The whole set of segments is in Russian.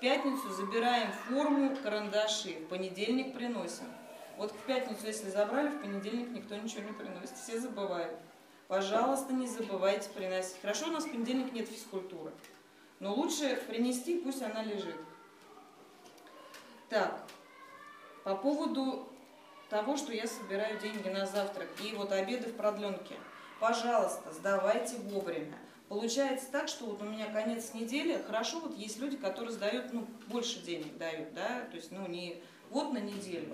пятницу забираем форму, карандаши, в понедельник приносим. Вот в пятницу, если забрали, в понедельник никто ничего не приносит, все забывают. Пожалуйста, не забывайте приносить. Хорошо, у нас в понедельник нет физкультуры, но лучше принести, пусть она лежит. Так, по поводу того, что я собираю деньги на завтрак и вот обеды в продленке. Пожалуйста, сдавайте вовремя. Получается так, что вот у меня конец недели, хорошо, вот есть люди, которые сдают, ну, больше денег дают, да, то есть, ну, не вот на неделю.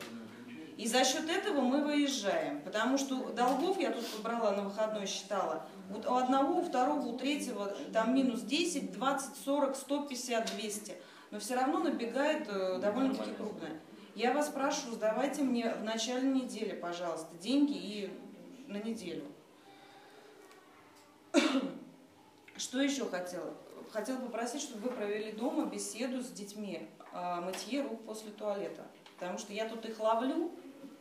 И за счет этого мы выезжаем, потому что долгов я тут брала на выходной, считала, вот у одного, у второго, у третьего там минус 10, 20, 40, 150, 200, но все равно набегает э, довольно-таки крупно. Я вас прошу, сдавайте мне в начале недели, пожалуйста, деньги и на неделю. Что еще хотела? Хотела попросить, чтобы вы провели дома беседу с детьми о мытье рук после туалета. Потому что я тут их ловлю,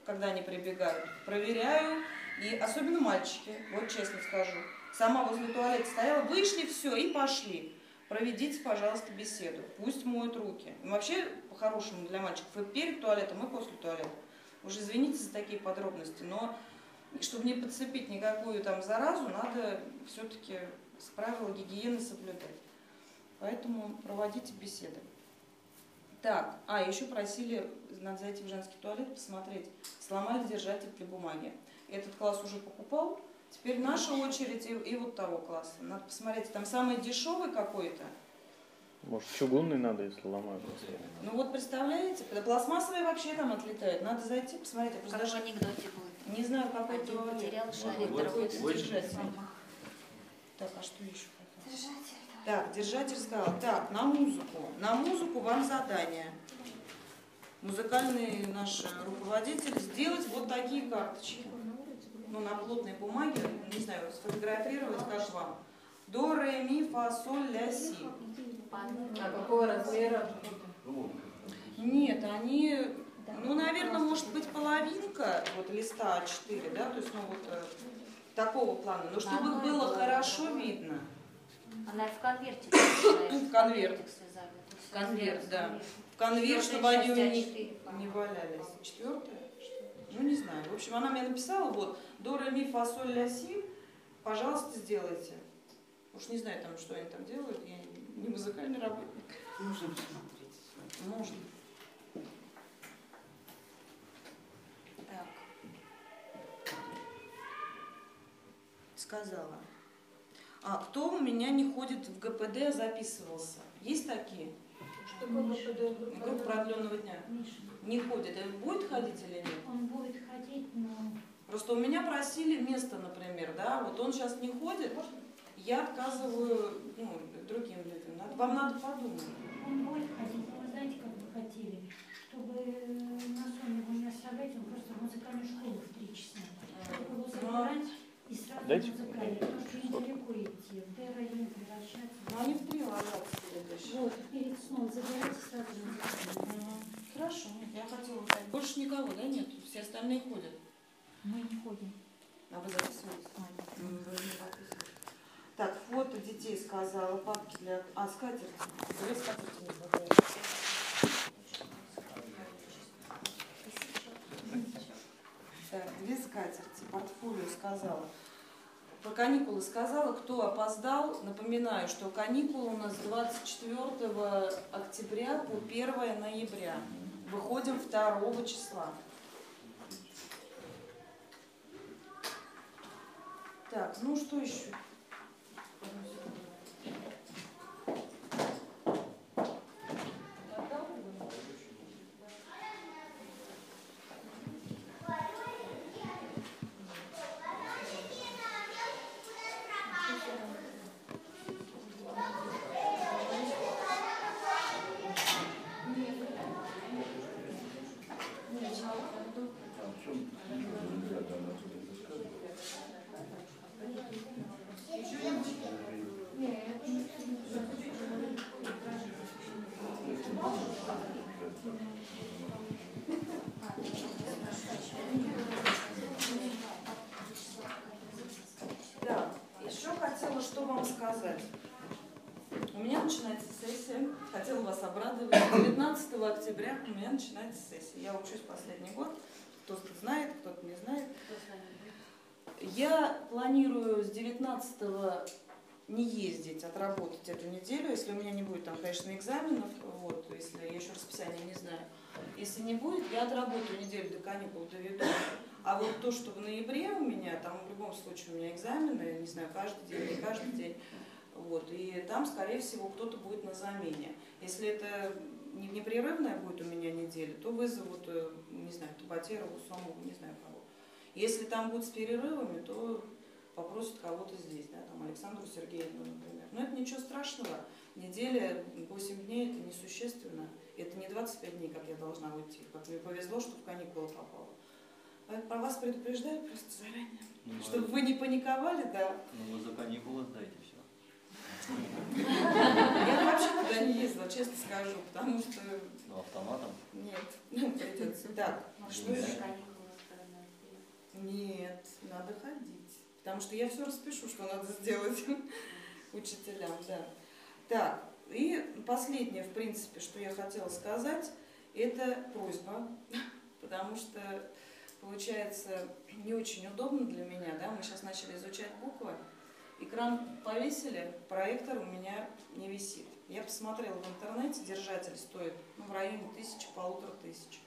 когда они прибегают, проверяю, и особенно мальчики, вот честно скажу. Сама возле туалета стояла, вышли, все, и пошли. Проведите, пожалуйста, беседу. Пусть моют руки. И вообще, по-хорошему для мальчиков, и перед туалетом, и после туалета. Уже извините за такие подробности, но чтобы не подцепить никакую там заразу, надо все-таки правила гигиены соблюдать. Поэтому проводите беседы. Так, а, еще просили, надо зайти в женский туалет, посмотреть, сломали держатель для бумаги. Этот класс уже покупал, теперь наша очередь и, и вот того класса. Надо посмотреть, там самый дешевый какой-то. Может, чугунный надо, если ломают? Ну вот представляете, когда пластмассовые вообще там отлетают. Надо зайти, посмотреть. Я просто даже анекдоте будет. Не знаю, какой Один потерял шарик, вот, другой держатель. Так, а что еще? Держатель. Так, держатель сказал. Так, на музыку. На музыку вам задание. Музыкальный наш руководитель сделать вот такие карточки. Ну, на плотной бумаге, не знаю, сфотографировать, как вам. До, ре, ми, фа, соль, ля, си. А какого размера? Нет, они, ну, наверное, может быть половинка вот листа А4, да, то есть, ну, вот э, такого плана, но чтобы их было хорошо видно. Она в конверте. В конверт. В конверт, да. В конверт, чтобы они не, не валялись. Четвертая? Ну, не знаю. В общем, она мне написала, вот, до, ре, ми, фа, соль, ля, си, пожалуйста, сделайте. Уж не знаю, там, что они там делают, я не музыкальный работник. Можно посмотреть. Можно. Так. Сказала. А кто у меня не ходит в ГПД, а записывался? Есть такие? Что такое ГПД? Группа продленного дня. Не ходит. А будет ходить или нет? Он будет ходить, но... Просто у меня просили место, например, да, вот он сейчас не ходит, я отказываю ну, другим людям. Надо, вам надо подумать. Он будет ходить, вы знаете, как бы хотели, чтобы на сон его не оставлять, он просто в музыкальную школу в три часа. Чтобы его забрать и сразу Дайте. музыкальную, потому что недалеко идти, в Д-район превращаться. Но они в три ложатся следующие. Вот, перед сном забирайте сразу музыкальную. Мгм. Хорошо, нет, я хотела узнать. Больше никого, да, нет? Все остальные ходят. Мы не ходим. А вы записываете? М, вы не записываете. Так, фото детей сказала, папки для... А, скатерть. Две скатерти не хватает. Так, две скатерти, портфолио сказала. Про каникулы сказала, кто опоздал. Напоминаю, что каникулы у нас с 24 октября по 1 ноября. Выходим 2 числа. Так, ну что еще? Да, еще хотела что вам сказать. У меня начинается сессия, хотела вас об обрадовать. 19 октября у меня начинается сессия. Я учусь последний год. Кто-то знает, кто-то не знает. Кто с вами будет? Я планирую с 19 не ездить, отработать эту неделю, если у меня не будет там, конечно, экзаменов, вот, если я еще расписание не знаю. Если не будет, я отработаю неделю до каникул, доведу. А вот то, что в ноябре у меня, там в любом случае у меня экзамены, не знаю, каждый день, не каждый день, вот, и там, скорее всего, кто-то будет на замене. Если это не- непрерывная будет у меня неделя, то вызовут, э, не знаю, Табатерову, Сомову, не знаю кого. Если там будет с перерывами, то попросят кого-то здесь, да, там Александру Сергеевну, например. Но это ничего страшного. Неделя, 8 дней, это несущественно. Это не 25 дней, как я должна уйти. Как мне повезло, что в каникулы попала. Поэтому Про вас предупреждаю просто заранее. Ну, Чтобы вы не паниковали, да. Ну, вы за каникулы сдайте все. Я вообще туда не ездила, честно скажу, потому что Ну, автоматом. нет, ну, придется. Так, что еще? Нет, надо ходить. Потому что я все распишу, что надо сделать учителям, да. Так, и последнее, в принципе, что я хотела сказать, это просьба, потому что получается не очень удобно для меня, да, мы сейчас начали изучать буквы, экран повесили, проектор у меня не висит. Я посмотрела в интернете, держатель стоит ну, в районе тысячи, полутора тысяч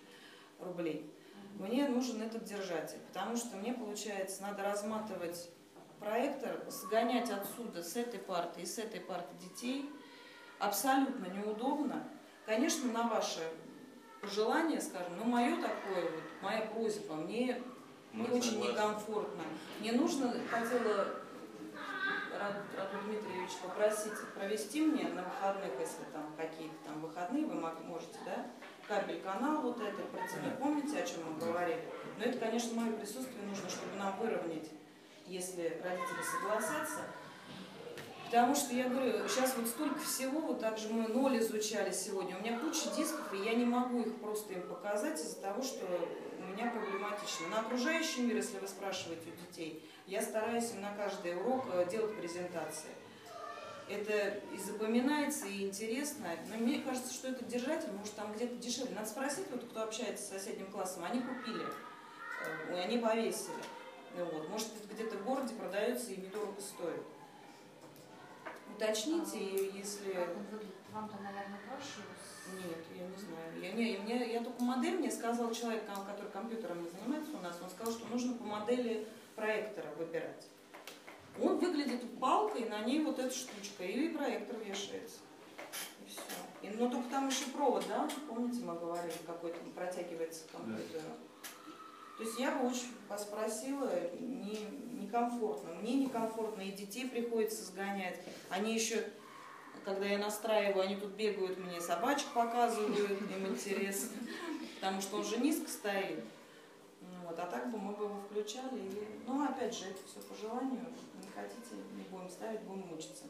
рублей. Мне нужен этот держатель, потому что мне, получается, надо разматывать проектор, сгонять отсюда с этой парты и с этой парты детей. Абсолютно неудобно. Конечно, на ваше пожелание, скажем, но мое такое вот, моя просьба, мне Мы не очень согласны. некомфортно. Мне нужно, хотела Рад- Раду Дмитриевич попросить провести мне на выходных, если там какие-то там выходные вы можете, да, кабель канал вот этот, протяни- помните, о чем мы говорили? Но это, конечно, мое присутствие нужно, чтобы нам выровнять, если родители согласятся. Потому что я говорю, сейчас вот столько всего, вот так же мы ноль изучали сегодня, у меня куча дисков, и я не могу их просто им показать из-за того, что у меня проблематично. На окружающий мир, если вы спрашиваете у детей, я стараюсь им на каждый урок э, делать презентации. Это и запоминается, и интересно. Но мне кажется, что этот держатель, может, там где-то дешевле. Надо спросить, вот кто общается с соседним классом, они купили, э, и они повесили. Ну Вот. Может, это где-то в городе продается и недорого стоит. Уточните, и если... Вам-то, наверное, проще Нет, я не знаю. Я, не, мне, я только модель, мне сказал человек, который компьютером занимается у нас, он сказал, что нужно по модели проектора выбирать. Он выглядит палкой, на ней вот эта штучка, и проектор вешается. И все. И, но только там еще провод, да? Помните, мы говорили, какой-то протягивается к компьютеру. То есть я бы очень вас просила, не, некомфортно. Мне некомфортно, и детей приходится сгонять. Они еще, когда я настраиваю, они тут бегают, мне собачек показывают, им интересно. Потому что он же низко стоит. Ну Вот, а так бы мы бы его включали. И, ну, опять же, это все по желанию. Хотите, не будем ставить, будем мучиться.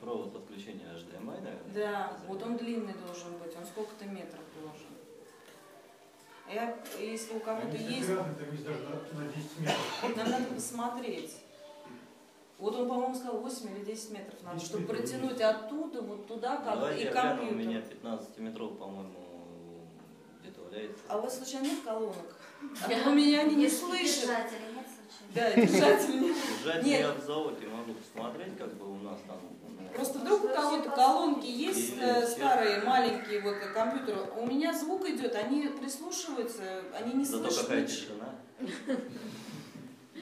Провод подключения HDMI, наверное? Да, вот он длинный должен быть, он сколько-то метров должен. Я, если у кого-то есть, собирают, там есть даже на, на 10 метров. нам надо посмотреть. Вот он, по-моему, сказал 8 или 10 метров надо, чтобы метров протянуть оттуда, вот туда, как Давайте и гляну, у компьютер. меня 15-метровый, по-моему, где-то валяется. А у вас случайно нет колонок? А у меня они не слышат. Да. Держать Нет. я в заводе могу посмотреть, как бы у нас там... ну, Просто вдруг у кого-то колонки есть э, все. старые, маленькие вот э, компьютеры. У меня звук идет, они прислушиваются, они не Зато слышат. какая ничего. тишина.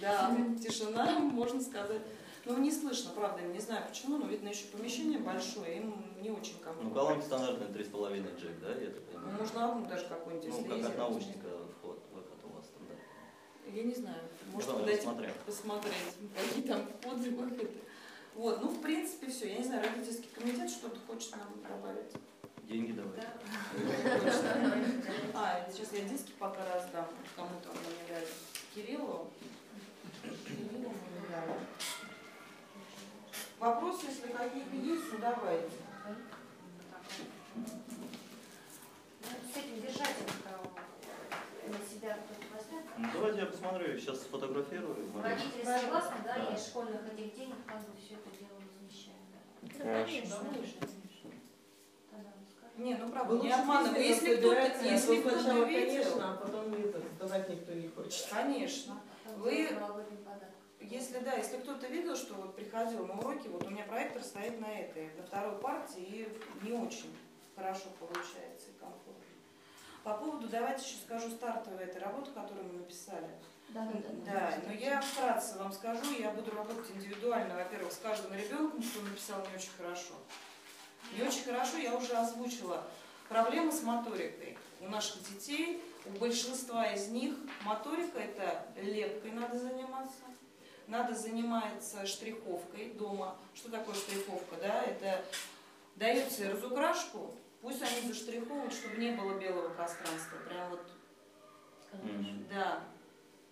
Да, тишина, можно сказать. Ну, не слышно, правда, не знаю почему, но видно еще помещение большое, им не очень Ну, комфортно. колонки стандартные 3,5 джек, да, я так Ну, понимаю? можно одну даже какую-нибудь, Ну, если как есть. от наушника вход, выход у вас там, да. Я не знаю, может подойти посмотрел. посмотреть, какие там выходы. Вот, ну, в принципе, все. Я не знаю, родительский комитет что-то хочет нам добавить. Деньги давай. А, сейчас я диски пока раздам кому-то мы не дали. Кириллу. Кириллу мы не дали. Вопросы, если какие-то есть, задавайте. Ну, С этим держателем-то на себя? Ну, давайте я посмотрю, сейчас сфотографирую. Родители согласны, да, Да. и из школьных этих денег как бы все это дело возмещаем. да? Конечно. Конечно. Не, ну правда, не обманывай. Если кто-то, если то кто-то видел, конечно, а потом это, сказать никто не хочет. конечно. Вы-. Если да, если кто-то видел, что вот приходил на уроки, вот у меня проектор стоит на этой, на второй партии, и не очень хорошо получается и комфортно. По поводу, давайте еще скажу стартовой этой работы, которую мы написали. Да, да, да. Да, но я вкратце вам скажу, я буду работать индивидуально, во-первых, с каждым ребенком, кто написал не очень хорошо. Не очень хорошо я уже озвучила. Проблема с моторикой. У наших детей, у большинства из них моторика это лепкой надо заниматься. Надо заниматься штриховкой дома. Что такое штриховка? Да? Это дается разукрашку, пусть они заштриховывают, чтобы не было белого пространства. Прям вот Мгм. да.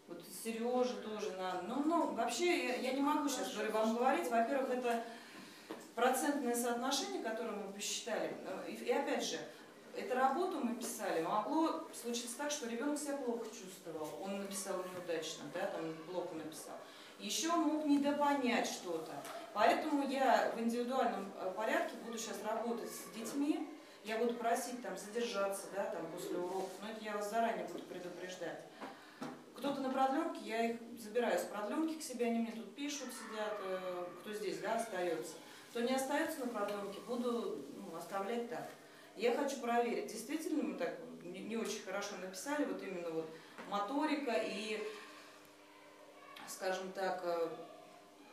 Вот Сереже тоже надо. Ну, ну, вообще, я, я не могу сейчас говорю, вам говорить. Во-первых, это процентное соотношение, которое мы посчитали. И, и опять же, эту работу мы писали, могло случиться так, что ребенок себя плохо чувствовал. Он написал неудачно, да, там плохо написал. Еще он мог недопонять что-то. Поэтому я в индивидуальном э, порядке буду сейчас работать с детьми. Я буду просить там задержаться, да, там после уроков. Но это я вас заранее буду предупреждать. Кто-то на продленке, я их забираю с продленки к себе, они мне тут пишут, сидят, э, кто здесь, да, остается. Кто не остается на продленке, буду ну, оставлять так. Я хочу проверить, действительно мы так не, очень хорошо написали, вот именно вот моторика и, скажем так, э,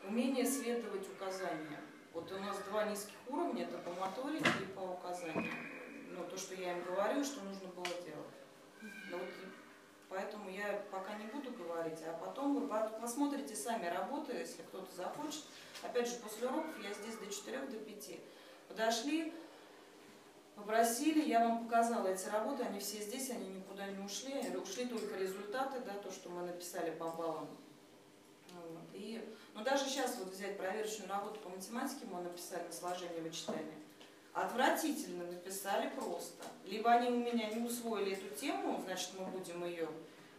умение следовать указаниям. Вот у нас два низких уровня, это по моторике и по указаниям. Ну, то, что я им говорю, что нужно было делать. Ну, вот Поэтому я пока не буду говорить, а потом вы по- посмотрите сами работы, если кто-то захочет. Опять же, после уроков я здесь до 4 до 5. Подошли, попросили, я вам показала эти работы, они все здесь, они никуда не ушли, ушли только результаты, да, то, что мы написали по баллам. Вот. И, ну, даже сейчас вот взять проверочную работу по математике мы написали на сложение вычитания. Отвратительно написали просто. Либо они у меня не усвоили эту тему, значит мы будем ее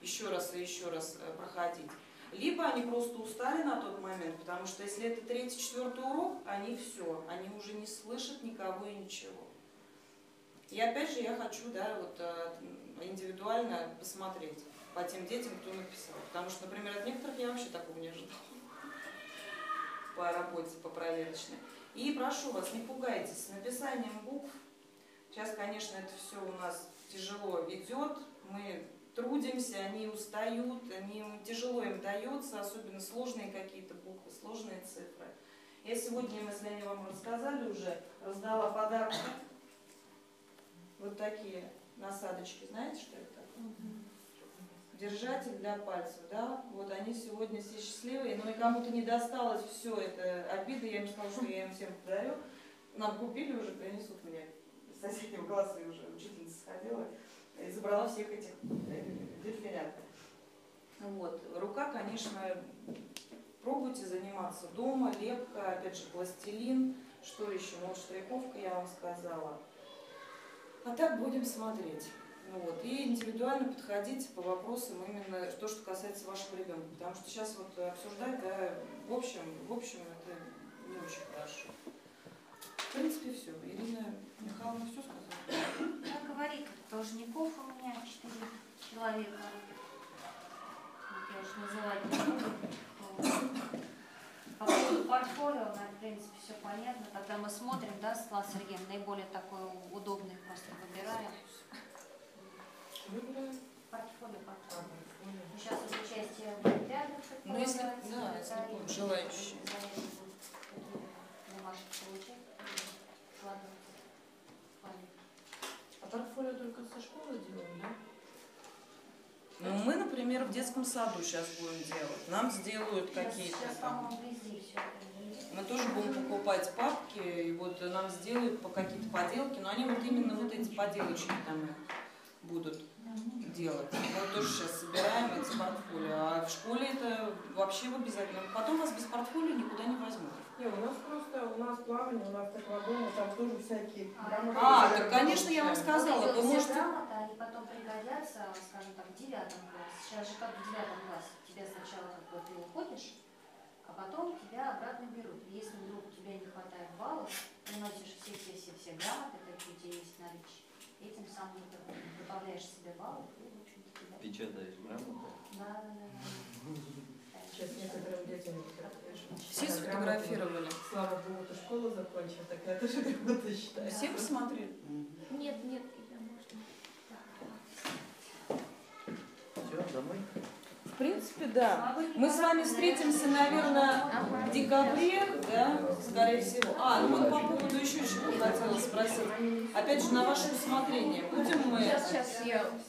еще раз и еще раз э, проходить. Либо они просто устали на тот момент, потому что если это третий, четвертый урок, они все, они уже не слышат никого и ничего. И опять же я хочу, да, вот э, индивидуально посмотреть по тем детям, кто написал. Потому что, например, от некоторых я вообще такого не ожидала по работе, по проверочной. И прошу вас, не пугайтесь с написанием букв. Сейчас, конечно, это все у нас тяжело идет. Мы трудимся, они устают, они, тяжело им дается, особенно сложные какие-то буквы, сложные цифры. Я сегодня, если они вам рассказали уже, раздала подарки. Вот такие насадочки. Знаете, что это? Держатель для пальцев, да, вот они сегодня все счастливые, но и кому-то не досталось все это обида, я им сказала, что я им всем подарю, нам купили уже, принесут мне из соседнего класса, уже учительница сходила и забрала всех этих э, дельфинят. Вот, рука, конечно, пробуйте заниматься дома, лепка, опять же, пластилин, что еще, может, штриховка, я вам сказала. А так будем смотреть. Вот, и индивидуально подходить по вопросам именно то, что касается вашего ребенка. Потому что сейчас вот обсуждать, да, в общем, в общем, это не очень хорошо. В принципе, все. Ирина Михайловна все сказала. Как говорит, должников у меня четыре человека. Я уж называть не буду. По поводу портфолио, ну, в принципе, все понятно. Когда мы смотрим, да, Светлана Сергеевна, наиболее такой удобный просто выбираем. Выбираем. Портфолио, портфолио. Ну, Сейчас уже участие в олимпиадах Ну, если- да, если и желающие. бумажки получать. А портфолио только со школы делаем, да? Ну, мы, например, в детском саду сейчас будем делать. Нам сделают какие-то там. Мы тоже будем покупать папки, и вот нам сделают по какие-то поделки, но они вот именно вот эти поделочки там будут делать. Мы тоже сейчас собираем эти портфолио, а в школе это вообще в обязательном. Потом вас без портфолио никуда не возьмут. Не, у нас просто, у нас плавание, у нас аквадом, там тоже всякие А, грамоты. А, так, конечно, я вам сказала, вы можете... грамоты, они потом пригодятся, скажем так, в девятом классе. Сейчас же как в девятом классе. Тебе сначала как бы ты уходишь, а потом тебя обратно берут. Если вдруг тебе не хватает баллов, приносишь все-все-все-все грамоты, какие у тебя есть в наличии, этим самым ты добавляешь себе баллов, и, в общем-то, тебя... Печатаешь грамоты. Да, да, да. Сейчас некоторым детям Все сфотографировали. Слава Богу, ты школу закончил, так я тоже работу считаю. Все посмотрели? Нет, нет, я можно. Все, домой? В принципе, да. Мы с вами встретимся, наверное, в декабре, да, скорее всего. А, ну вот по поводу еще чего хотела спросить. Опять же, на ваше усмотрение. Будем мы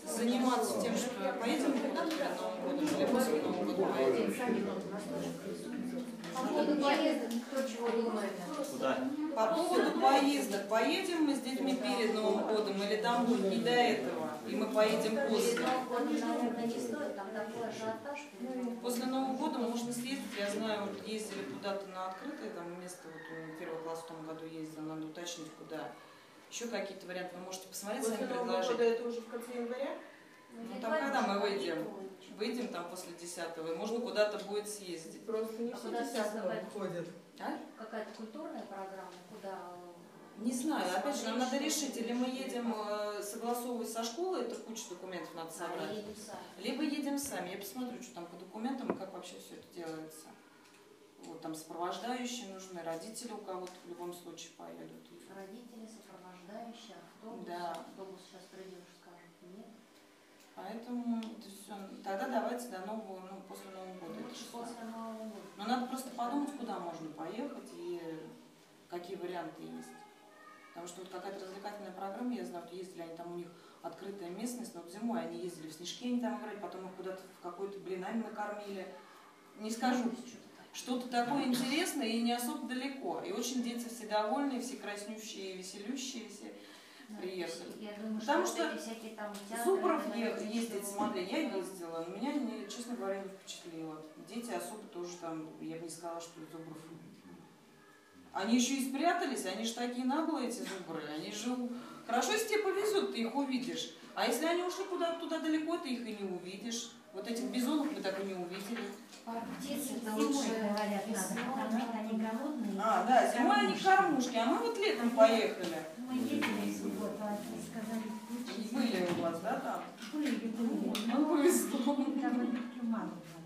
заниматься тем, что поедем перед Новым годом или после Нового года поедем? По поводу поездок кто чего думает? Куда? По поводу поездок. Поедем мы с детьми перед Новым годом или там будет не до этого? И мы поедем после? После Нового года можно съездить. Я знаю, вот ездили куда-то на открытое там место. Вот у первого класса в том году ездил, надо уточнить куда. Еще какие-то варианты вы можете посмотреть, сами После Нового года предложить. это уже в конце января? Ну, там когда мы выйдем? Выйдем там после 10 и можно куда-то будет съездить. Просто не А все куда десятого съездить? ходят. А? Какая-то культурная программа, куда... Не знаю, опять же, нам надо решить, или мы едем э, согласовывать со школой, это куча документов надо А, собрать, едем сами. либо едем сами. Я посмотрю, что там по документам и как вообще все это делается. Вот там сопровождающие нужны, родители у кого-то в любом случае поедут. Родители, сопровождающие, автобус. Да. Автобус сейчас придешь, скажет, нет. Поэтому это все. Тогда давайте до нового, ну, после Нового года. это Лучше после Нового года. Но надо просто подумать, куда можно поехать и какие варианты есть. Потому что вот какая-то развлекательная программа, я знаю, вот ездили они там, у них открытая местность, но вот зимой они ездили в снежки, они там играли, потом их куда-то в какой-то блинами накормили. Не скажу, Ну, Что-то такое. интересное и не особо далеко. И очень дети все довольные, все краснющие, веселющиеся. Да, приехали. Я думаю, Потому что, всякие там театры, Зубров ездить смотреть, я ездила, но меня, не- честно говоря, не впечатлило. Дети особо тоже там, я бы не сказала, что Зубров. Они еще и спрятались, они же такие наглые, эти зубры. Они же, хорошо, если тебе повезет, ты их увидишь. А если они ушли куда-то туда далеко, ты их и не увидишь. Вот этих бизонов мы так и не увидели. Парк птиц это Зимой, лучше говорят, надо, потому что они голодные. А, да, зимой они кормушки, а мы вот летом поехали. Мы ездили в субботу, а сказали, И лучше были у вас, да, там? Были, были. Нам повезло. Там их мало было.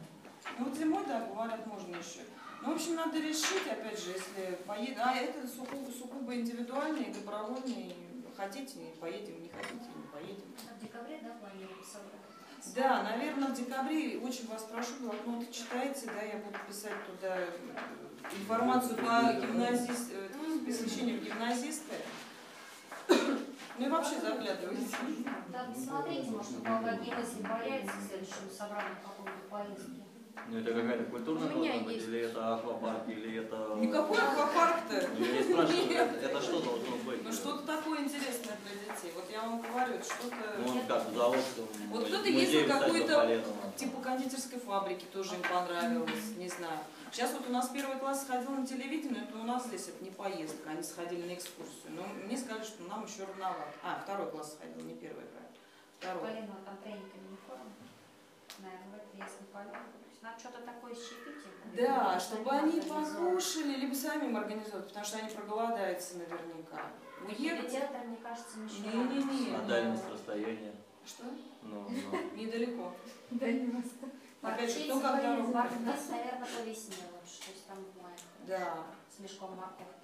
Ну вот зимой, да, говорят, можно еще. Ну, в общем, надо решить, опять же, если поедем. А это сугубо, сугубо индивидуальный, и добровольный. Хотите, поедем, не хотите, не поедем. А В декабре, да, планируем собрать? Да, наверное, в декабре очень вас прошу, блокноты читайте, да, я буду писать туда э, информацию по гимназист, э, посвящению в гимназисты. Ну и вообще заглядывайте. Да, посмотрите, может, у кого какие мысли появятся в следующем собрании поводу поездки. Ну это какая-то культурная У меня должна быть, есть. или это аквапарк, или это... Никакой аквапарк-то. Ну, Я не спрашиваю, Нет. это, это что должно быть? Ну что-то такое интересное для детей. Вот я вам говорю, что-то... Ну, он как, завод, что Вот кто-то ездил какой-то. Типа кондитерской фабрики тоже им понравилось, не знаю. Сейчас вот у нас первый класс сходил на телевидение, это у нас здесь это не поездка, они сходили на экскурсию. Но мне сказали, что нам еще рановато. А, второй класс сходил, не первый, правильно. Второй. Полина там трениками не форма. Наверное, в это ясно полезно. Надо что-то такое щепить. им. Да, чтобы они покушали, либо сами им организовать, потому что они проголодаются наверняка. Уехать? театра, мне кажется, мешает. Не-не-не. А дальность расстояния? Что? Ну, ну. Недалеко. Дальний Восток. Опять же, кто как дорогу. парк птиц, наверное, по весне лучше. То есть там в мае. Да. С мешком морковки.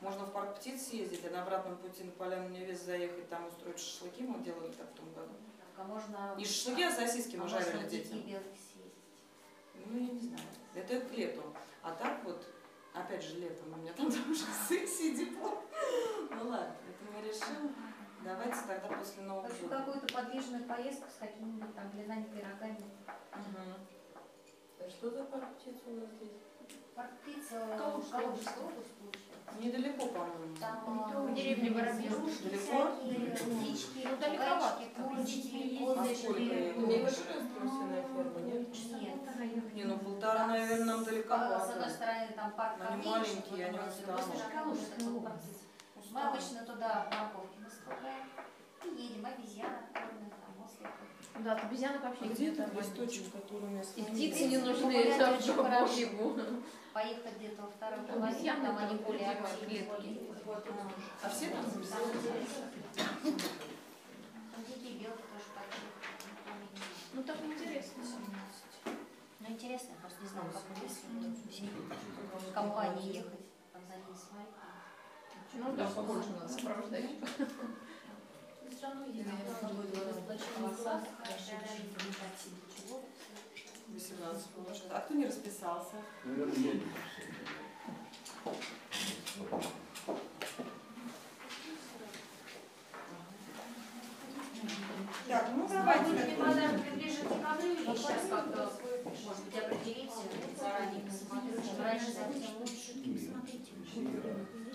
Можно в парк птиц съездить, а на обратном пути на поляну Невес заехать, там устроить шашлыки. Мы делали так в том году. Так, а можно... Не шашлыки, а сосиски мы а жарили можно детям. Ну, я не знаю. Это к лету. А так вот, опять же, летом у меня там тоже сессия диплом. Ну ладно, это мы решим. Давайте тогда после Нового года. какую-то подвижную поездку с какими-нибудь там блинами, пирогами. Что за парк птиц у нас здесь? Парк птиц, э, Калужская область. Недалеко, по-моему. Там э, в деревне Воробьев. зверушки Далеко? всякие, птички, Ну, далековато. курочки. А козочки. Небольшая стройственная ферма, нет? Нет. Не, ну полтора, наверное, нам А, С одной далековато. стороны там парк Они маленькие, они устанут. Мы обычно туда морковки наставляем и едем, там, осликов. Да, от обезьянок вообще А где нет этот листочек, который у меня И птицы не нужны там хорошо. Богу. поехать где-то во второй половине, там они более активные. А все там? Там дикие белки тоже такие. Ну так интересно. Ну интересно, я просто не знаю, как всей компании ехать, там за ними смотреть. Ну да, побольше надо сопровождать. Все равно есть Голоса, разработчики. 18 положено. А кто не расписался? Так, ну давайте. Будете подарки ближе к декабрю или сейчас как-то, может быть, определите заранее, посмотрите, что раньше совсем лучше.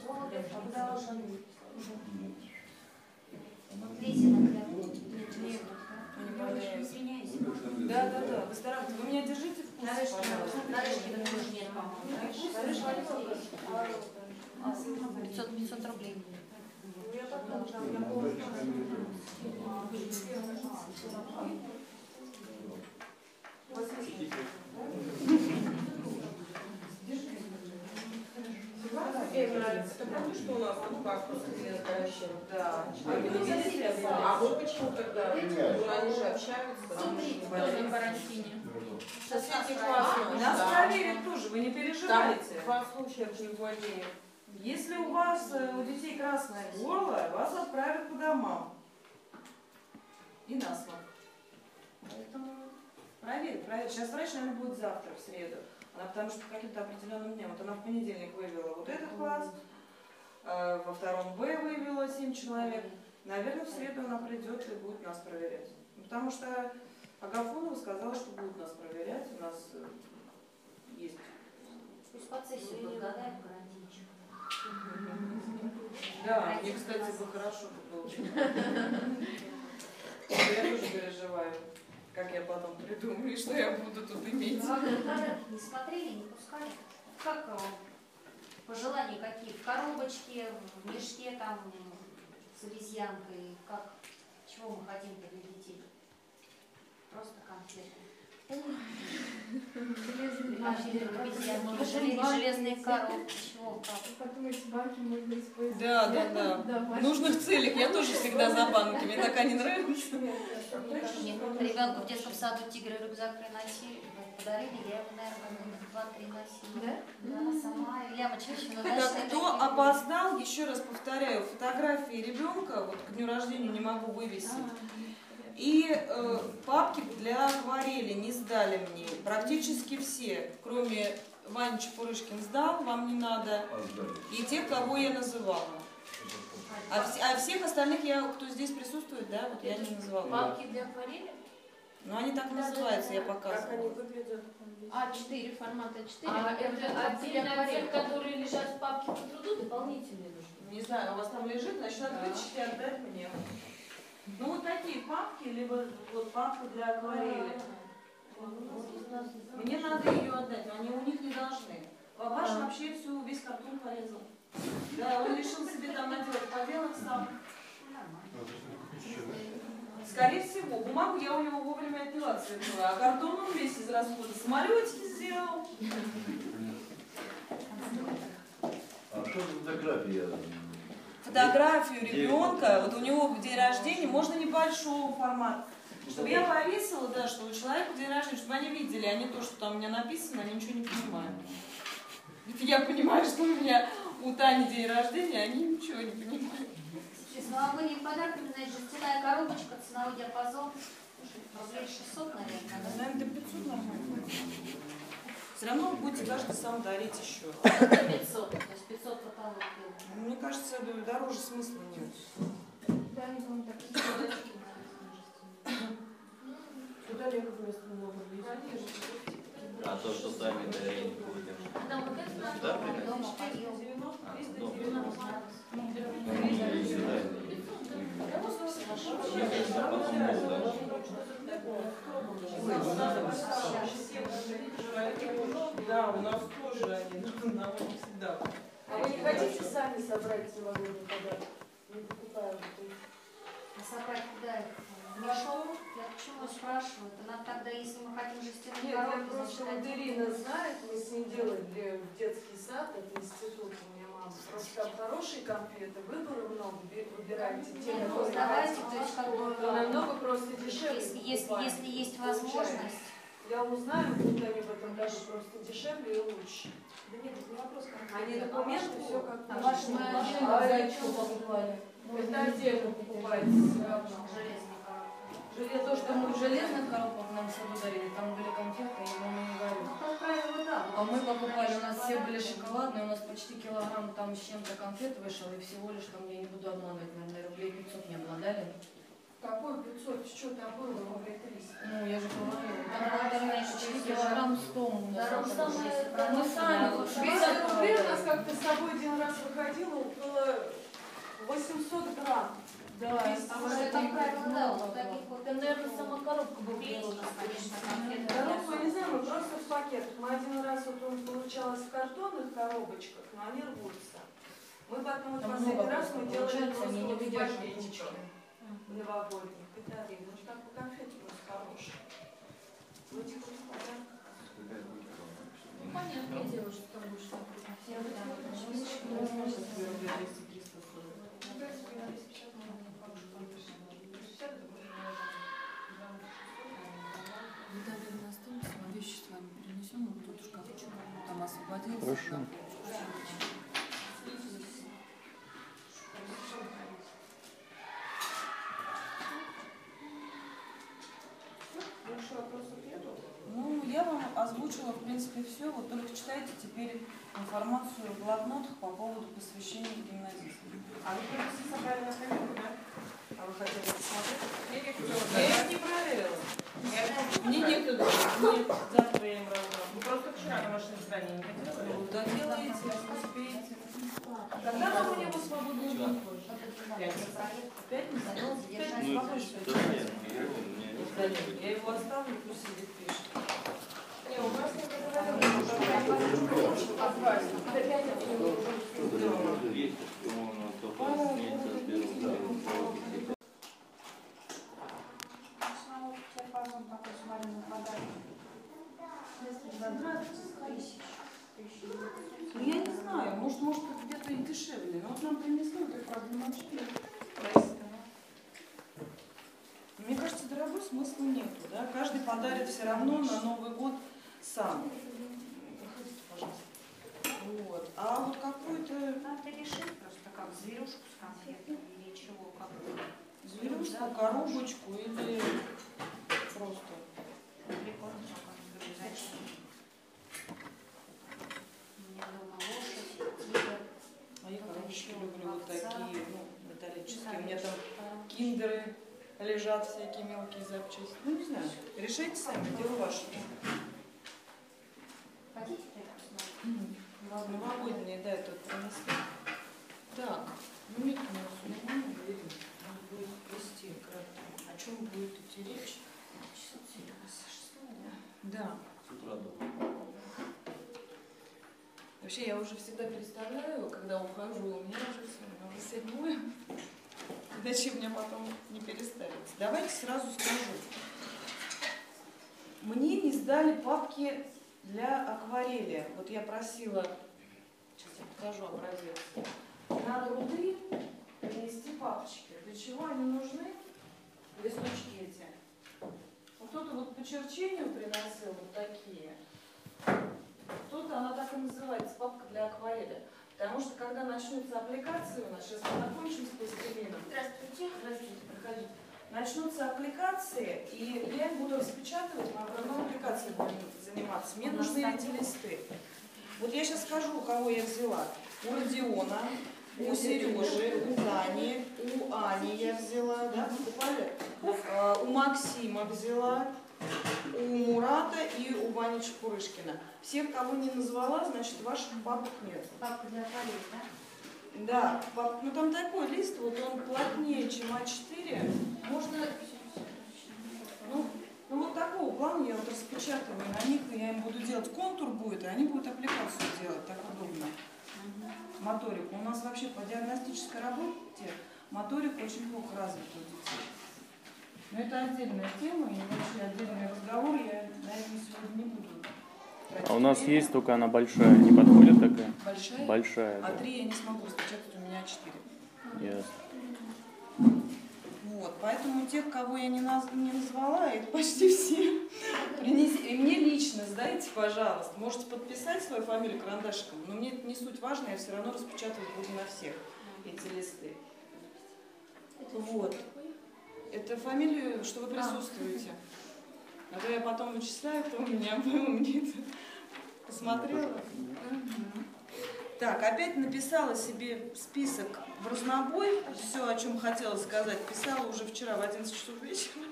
Вот, когда уже Смотрите, Извиняюсь. Да, да, да. Выздоравливайте. Вы меня держите в курсе, пожалуйста. нарышки тоже нет, по-моему. 500, 500 рублей. Это правда, что у нас тут паспорт клиента Да. А вы не видите? А вы почему тогда? Ну, они же общаются. Кто на карантине? Соседний класс. Нас проверят тоже, вы не переживайте. два случая увольнении. Если у вас, э, у детей красное горло, вас отправят по домам. И на смог. Поэтому проверь, проверь. Сейчас врач, наверное, будет завтра, в среду. Она потому что каким-то определенным дням. Вот она в понедельник вывела вот этот класс, э, во втором Б вывела 7 человек. Наверное, в среду она придет и будет нас проверять. Ну, Потому что Агафонова сказала, что будут нас проверять. У нас э, есть Пусть по сессию подгадаем карантинчик. Да, мне, кстати, бы хорошо бы было. Я тоже переживаю, как я потом придумаю, что я буду тут иметь. Не смотрели, не пускали. Как э, пожелания какие? В коробочке, в мешке там с обезьянкой? Как? Чего мы хотим-то для детей? Просто конфеты. Железные коробки, чего, как? Да, да, да. В нужных целях я тоже всегда за банки. Мне так они нравятся. Ребенку в детском саду тигры рюкзак приносили, подарили, я его, наверное, года два-три носила. Да? Да, сама, лямочки еще Так, надо кто опоздал, еще раз повторяю, фотографии ребенка, вот к дню рождения не могу вывесить. И э, папки для акварели не сдали мне. Практически все, кроме Вани Чепурышкин сдал, вам не надо. И тех, кого я называла. А, вс- а всех остальных, я, кто здесь присутствует, да, вот я не называла. Банки для акварели? Но они так называются, я Как они показывала. выглядят? А4, формат А4. А это отдельно акварель. отдел, которые лежат в папке по труду, дополнительные нужны. Не знаю, у вас там лежит, значит, надо вытащить и отдать мне. Ну, вот такие папки, либо вот папка для акварели. Мне надо ее отдать, они у них не должны. Папаша вообще всю, весь картон порезал. Да, он решил себе там наделать поделок сам. Скорее всего, бумагу я у него вовремя отняла цветную, а картон он весь из расхода. Самолетики сделал. А что за фотография? Фотографию ребенка, вот у него в день рождения, можно небольшого формата. Чтобы я повесила, да, что у человека день рождения, чтобы они видели, а не то, что там у меня написано, они ничего не понимают. Это я понимаю, что у меня у Тани день рождения, они ничего не понимают. С новогодним подарком, значит, жестяная коробочка, ценовой диапазон, рублей 600, наверное, да? Наверное, до 500 нормально. Все равно вы будете каждый сам дарить еще. 500, то есть 500 потолок. Ну, Мне кажется, дороже смысла нет. Да, они, по-моему, так. Куда легко вместо много А то, что сами дарили, будем. Там вот это Сюда приносить? дома поел. 90, А, 300, дома. 90. Или сюда. Да, у нас тоже они нам всегда. А вы не хотите сами собрать новогодний подарок? Не эти? А собрать куда их? Мешок? Я почему спрашиваю? Это надо тогда, если мы хотим жестяные Нет, я коробки, просто значит, вот. Ирина знает, мы с ней делали в детский сад, это институт у мама. Просто там хорошие конфеты, выбора много, выбирайте те, ну, которые давайте, то есть, как бы, Но намного просто дешевле Если, если, если есть возможность, Я узнаю, будут они в этом году просто дешевле и лучше. Да нет, это не вопрос конкретно. Они документы, все как А ваши мы А отдельно это за что что покупали? Это отдельно покупается все железный коробка. Желе- То, что мы в железных коробках нам саду дарили, там были конфеты, и мы не Ну, да. А мы покупали, у нас все были шоколадные, у нас почти килограмм там с чем-то конфет вышел, и всего лишь там, я не буду обманывать, наверное, рублей 500 не обладали. Какой 500? Что там было? Рублей 300. Ну, я же говорю, там было меньше, чем килограмм 100 у нас. Есть. дорогое, Мы сами, да, лучше 200 брать, рублей у нас как-то с собой один раз выходило, около 800 грамм. Да, А вот это, правило, да, вот таких вот, наверное, сама коробка была Плитиков, конечно, конфет. Коробку я не знаю, мы просто в пакетах. Мы один раз вот он получалось в картонных коробочках, но они рвутся. Мы потом вот Там последний раз мы делали просто не вот в ручки. новогодних и дарили. Ну как бы конфеты просто хорошие. Этих вот подарках. Ну, понятное дело, что там будет что-то. Все вот Хорошо. Ну, я вам озвучила, в принципе, все. Вот только читайте теперь информацию в блокнотах по поводу посвящения гимназистов. А вы просто собрали на камеру, да? А вы хотели посмотреть? Я их не проверила. Мне некогда. Мне завтра я им раздам. Вы просто вчера на ваше заседание не хотели? Ну, Доделаете, успеете. Когда нам у него свободный день позже? Пятница. Пятница? Ну, Ну, его. Я оставлю, пусть сидит пишет. Не, у нас не Ну, я не знаю, может, может, где-то и дешевле. Но вот нам принесли, вот не вообще. Мне кажется, дорогой смысла нету, да? Каждый подарит все равно на Новый год сам. Пожалуйста. Вот. А вот какую-то Надо решить просто как зверюшку с конфетами или чего, как зверюшку, коробочку или просто. А я, еще люблю вот такие, ну, металлические. У меня там киндеры лежат, всякие мелкие запчасти. Ну, не знаю. Решайте сами, дело ваше. Хотите? Новогодние, да, это принесли. Так, Киревич, часов 7, Да. С утра дома. Вообще, я уже всегда представляю, когда ухожу, у меня уже все, у меня уже седьмое. Иначе меня потом не переставить. Давайте сразу скажу. Мне не сдали папки для акварели. Вот я просила, сейчас я покажу образец. На руды принести папочки. Для чего они нужны? Листочки эти. Вот кто-то вот по черчению приносил вот такие. Кто-то, она так и называется, папка для акварели. Потому что когда начнутся аппликации у нас, сейчас мы закончим с пластилином. Здравствуйте. Здравствуйте, проходите. Начнутся аппликации, и я их буду распечатывать, мы в одной аппликации будем заниматься. Мне нужны эти листы. Вот я сейчас скажу, у кого я взяла. У Родиона, у Сережи, у Тани, у Ани я взяла, да, покупали? А, У Максима взяла, у Мурата и у Вани Чепурышкина. Всех, кого не назвала, значит, ваших папок нет. Папка для акварели, да? Да, пап- ну там такой лист, вот он плотнее, чем А4. Можно, ну, ну вот такого плана я вот распечатываю на них, я им буду делать контур будет, и они будут аппликацию делать, так удобно. Моторику. У нас вообще по диагностической работе моторика очень плохо развита у детей. Но это отдельная тема и вообще отдельный разговор, я, наверное, сегодня не буду. А у нас есть, только она большая, не подходит такая? Большая? Большая, А да. три я не смогу распечатать, у меня четыре. Ясно. Вот, поэтому тех, кого я не, наз- не назвала, это почти все. Принеси, и мне лично сдайте, пожалуйста. Можете подписать свою фамилию карандашиком, но мне это не суть важно, я все равно распечатывать буду на всех эти листы. Вот. Это фамилию, что вы присутствуете. А то я потом вычисляю, кто у меня был, мне это посмотрела. Так, опять написала себе список в разнобой, все, о чем хотела сказать, писала уже вчера в 11 часов вечера.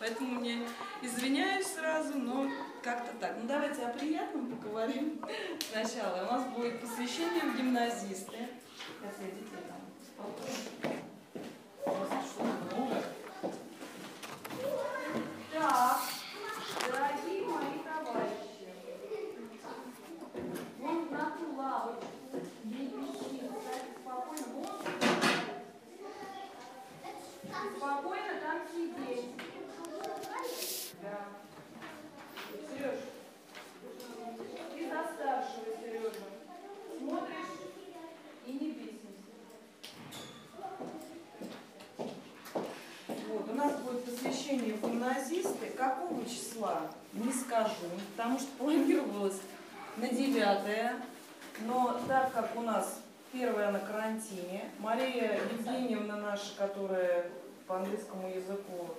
Поэтому мне извиняюсь сразу, но как-то так. Ну давайте о приятном поговорим сначала. У нас будет посвящение в гимназисты. Сейчас я детей там успокою. Просто что-то много. Так, дорогие мои товарищи, вон на ту лавочку, не пищи, кстати, спокойно, вон сюда. Спокойно там сидеть. Да. Сереж, ты за старшего, Сережа. Смотришь и не бесимся. Вот, у нас будет посвящение в гимназисты. Какого числа? Не скажу, потому что планировалось на 9 но так как у нас первая на карантине, Мария Евгеньевна наша, которая по английскому языку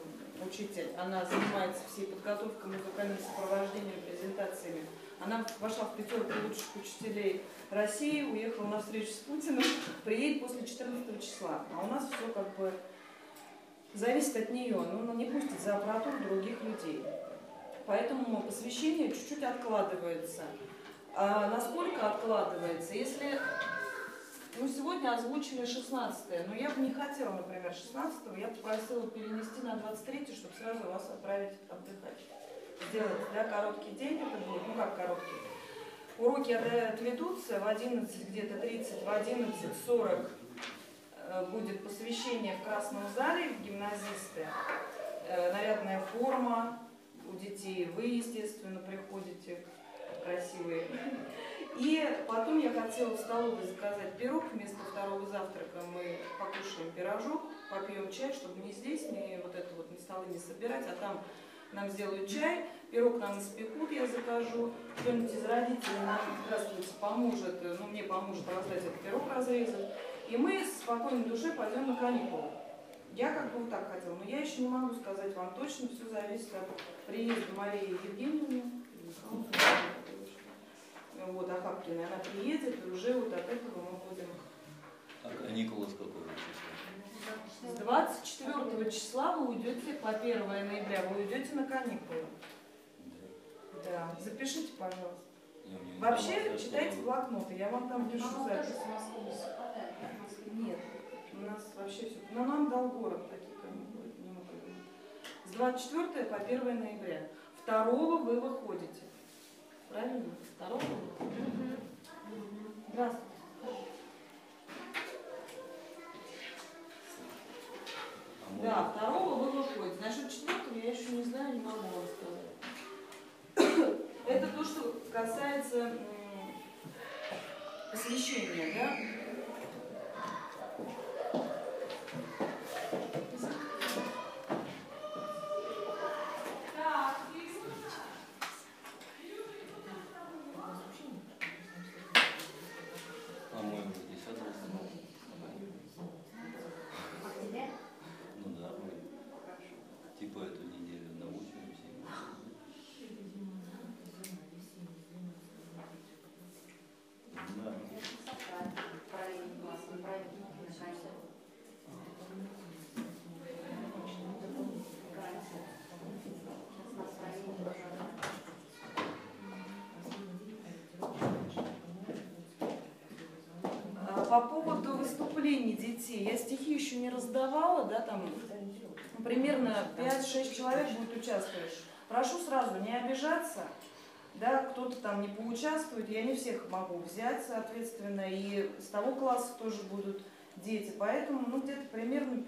учитель, она занимается всей подготовкой музыкальным сопровождением, презентациями. Она вошла в пятерку лучших учителей России, уехала на встречу с Путиным, приедет после 14 числа. А у нас все как бы зависит от нее. Ну, она не пустит за аппаратуру других людей. Поэтому посвящение чуть-чуть откладывается. А насколько откладывается? Если ну, сегодня озвучили 16 но я бы не хотела, например, 16 я попросила перенести на 23 чтобы сразу вас отправить отдыхать. Сделать, да, короткий день это будет, ну как короткий. Уроки отведутся в 11 где-то 30, в 11.40 э, будет посвящение в Красном зале, в гимназисты, Э, нарядная форма у детей, вы, естественно, приходите красивые. И потом я хотела в столовой заказать пирог, вместо второго завтрака мы покушаем пирожок, попьем чай, чтобы не здесь, не вот это вот, не столы не собирать, а там нам сделают чай, пирог нам испекут, я закажу, кто-нибудь из родителей нам, здравствуйте, поможет, ну мне поможет раздать этот пирог, разрезать, и мы с спокойной душой пойдем на каникулы. Я как бы вот так хотела, но я еще не могу сказать вам точно, все зависит от приезда Марии Евгеньевны, вот, Ахапкиной, она приедет, и уже вот от этого мы будем А каникулы с какого числа? С 24 числа вы уйдете, по 1 ноября вы уйдете на каникулы. Да, запишите, пожалуйста. Не Вообще читайте блокноты, я вам там пишу тоже запись. Нет, у нас вообще все. Но нам дал город такие каникулы, не придумали. С 24 по 1 ноября. Второго вы выходите. Правильно? Второго. Здравствуйте. А Да, второго вы выходите. Насчет четвертого я еще не знаю, не могу вам сказать. Это то, что касается посвящения, да? По поводу выступлений детей, я стихи еще не раздавала, да, там примерно 5-6 человек будет участвовать. Прошу сразу не обижаться, да, кто-то там не поучаствует, я не всех могу взять, соответственно, и с того класса тоже будут дети. Поэтому, ну, где-то примерно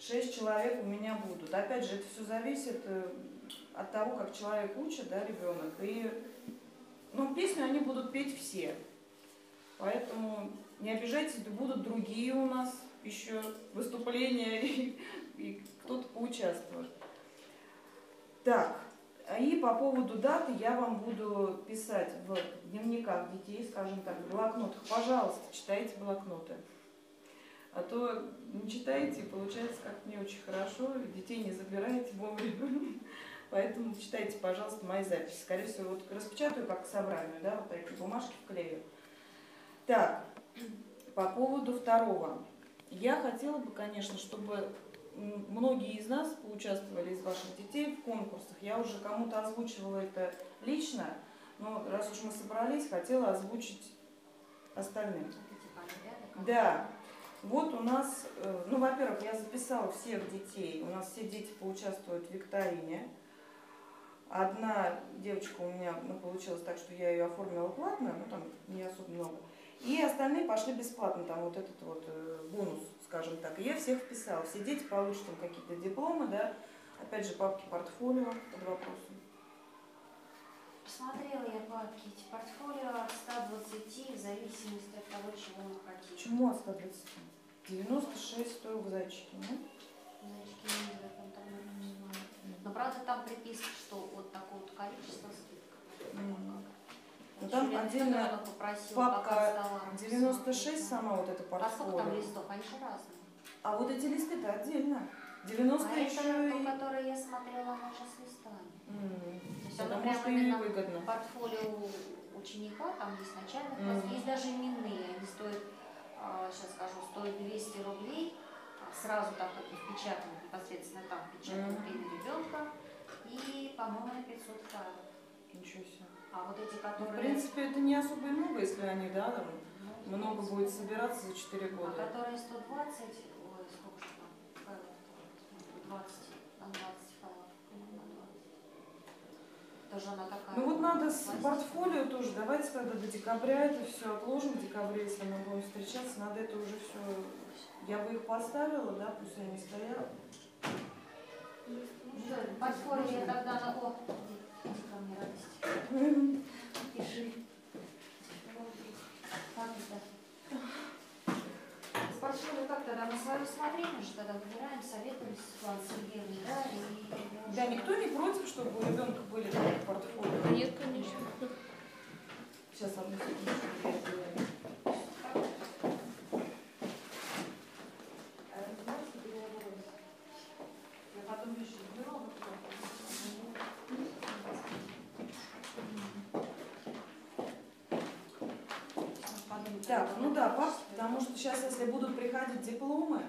5-6 человек у меня будут. Опять же, это все зависит э, от того, как человек учит, да, ребенок. И, ну, песню они будут петь все. Поэтому не обижайтесь, будут другие у нас еще выступления, и, и кто-то поучаствует. Так, и по поводу даты я вам буду писать в дневниках детей, скажем так, в блокнотах. Пожалуйста, читайте блокноты. А то не читаете, получается как-то не очень хорошо, детей не забираете вовремя. Поэтому читайте, пожалуйста, мои записи. Скорее всего, вот распечатаю как собранию, да, вот такие бумажки вклею. Так, по поводу второго. Я хотела бы, конечно, чтобы многие из нас поучаствовали, из ваших детей в конкурсах. Я уже кому-то озвучивала это лично, но раз уж мы собрались, хотела озвучить остальным. Да, вот у нас, э, ну, во-первых, я записала всех детей. У нас все дети поучаствуют в викторине. Одна девочка у меня ну, получилось так, что я ее оформила платно, ну там не особо много. И остальные пошли бесплатно, там вот этот вот э, бонус, скажем так. И я всех вписала. Все дети получат там какие-то дипломы, да. Опять же, папки портфолио под вопросом. Посмотрела я папки, эти портфолио от 120 в зависимости от того, чего мы хотим. Почему от 120? 96 стоил в зайчике, ну? Зайчики не знаю, там, не знаю. Но правда там приписка, что вот такое вот количество скидка. Mm. Ну там отдельно папка 96 сама вот эта портфолио. А сколько там листов? Они же разные. А вот эти листы-то отдельно. 90 а еще это и... то, которое я смотрела, она же с листами. Mm. То есть оно прямо именно выгодно. портфолио ученика, там есть начальный класс, mm. есть даже именные, они стоят, а, сейчас скажу, стоят 200 рублей, сразу так вот впечатано, непосредственно там печатают mm. имя ребенка, и, по-моему, 500 файлов. Ничего себе. А вот эти, которые... Ну, в принципе, это не особо и много, если они, да, там ну, много будет собираться за 4 года. А которые 120, ой, сколько же там, файлов, 20, там 20 файлов, на 20. Тоже она такая. Ну вот надо с портфолио тоже, давайте тогда до декабря это все отложим, в декабре, если мы будем встречаться, надо это уже все, я бы их поставила, да, пусть они стоят. Ну, портфолио я тогда на... О, ко мне, радость. Пиши. Как тогда тогда выбираем, советуем да? И... Да, никто не против, чтобы у ребенка были портфолио? Нет, конечно. Сейчас одну секунду. Так, ну да, пап, потому что сейчас, если будут приходить дипломы,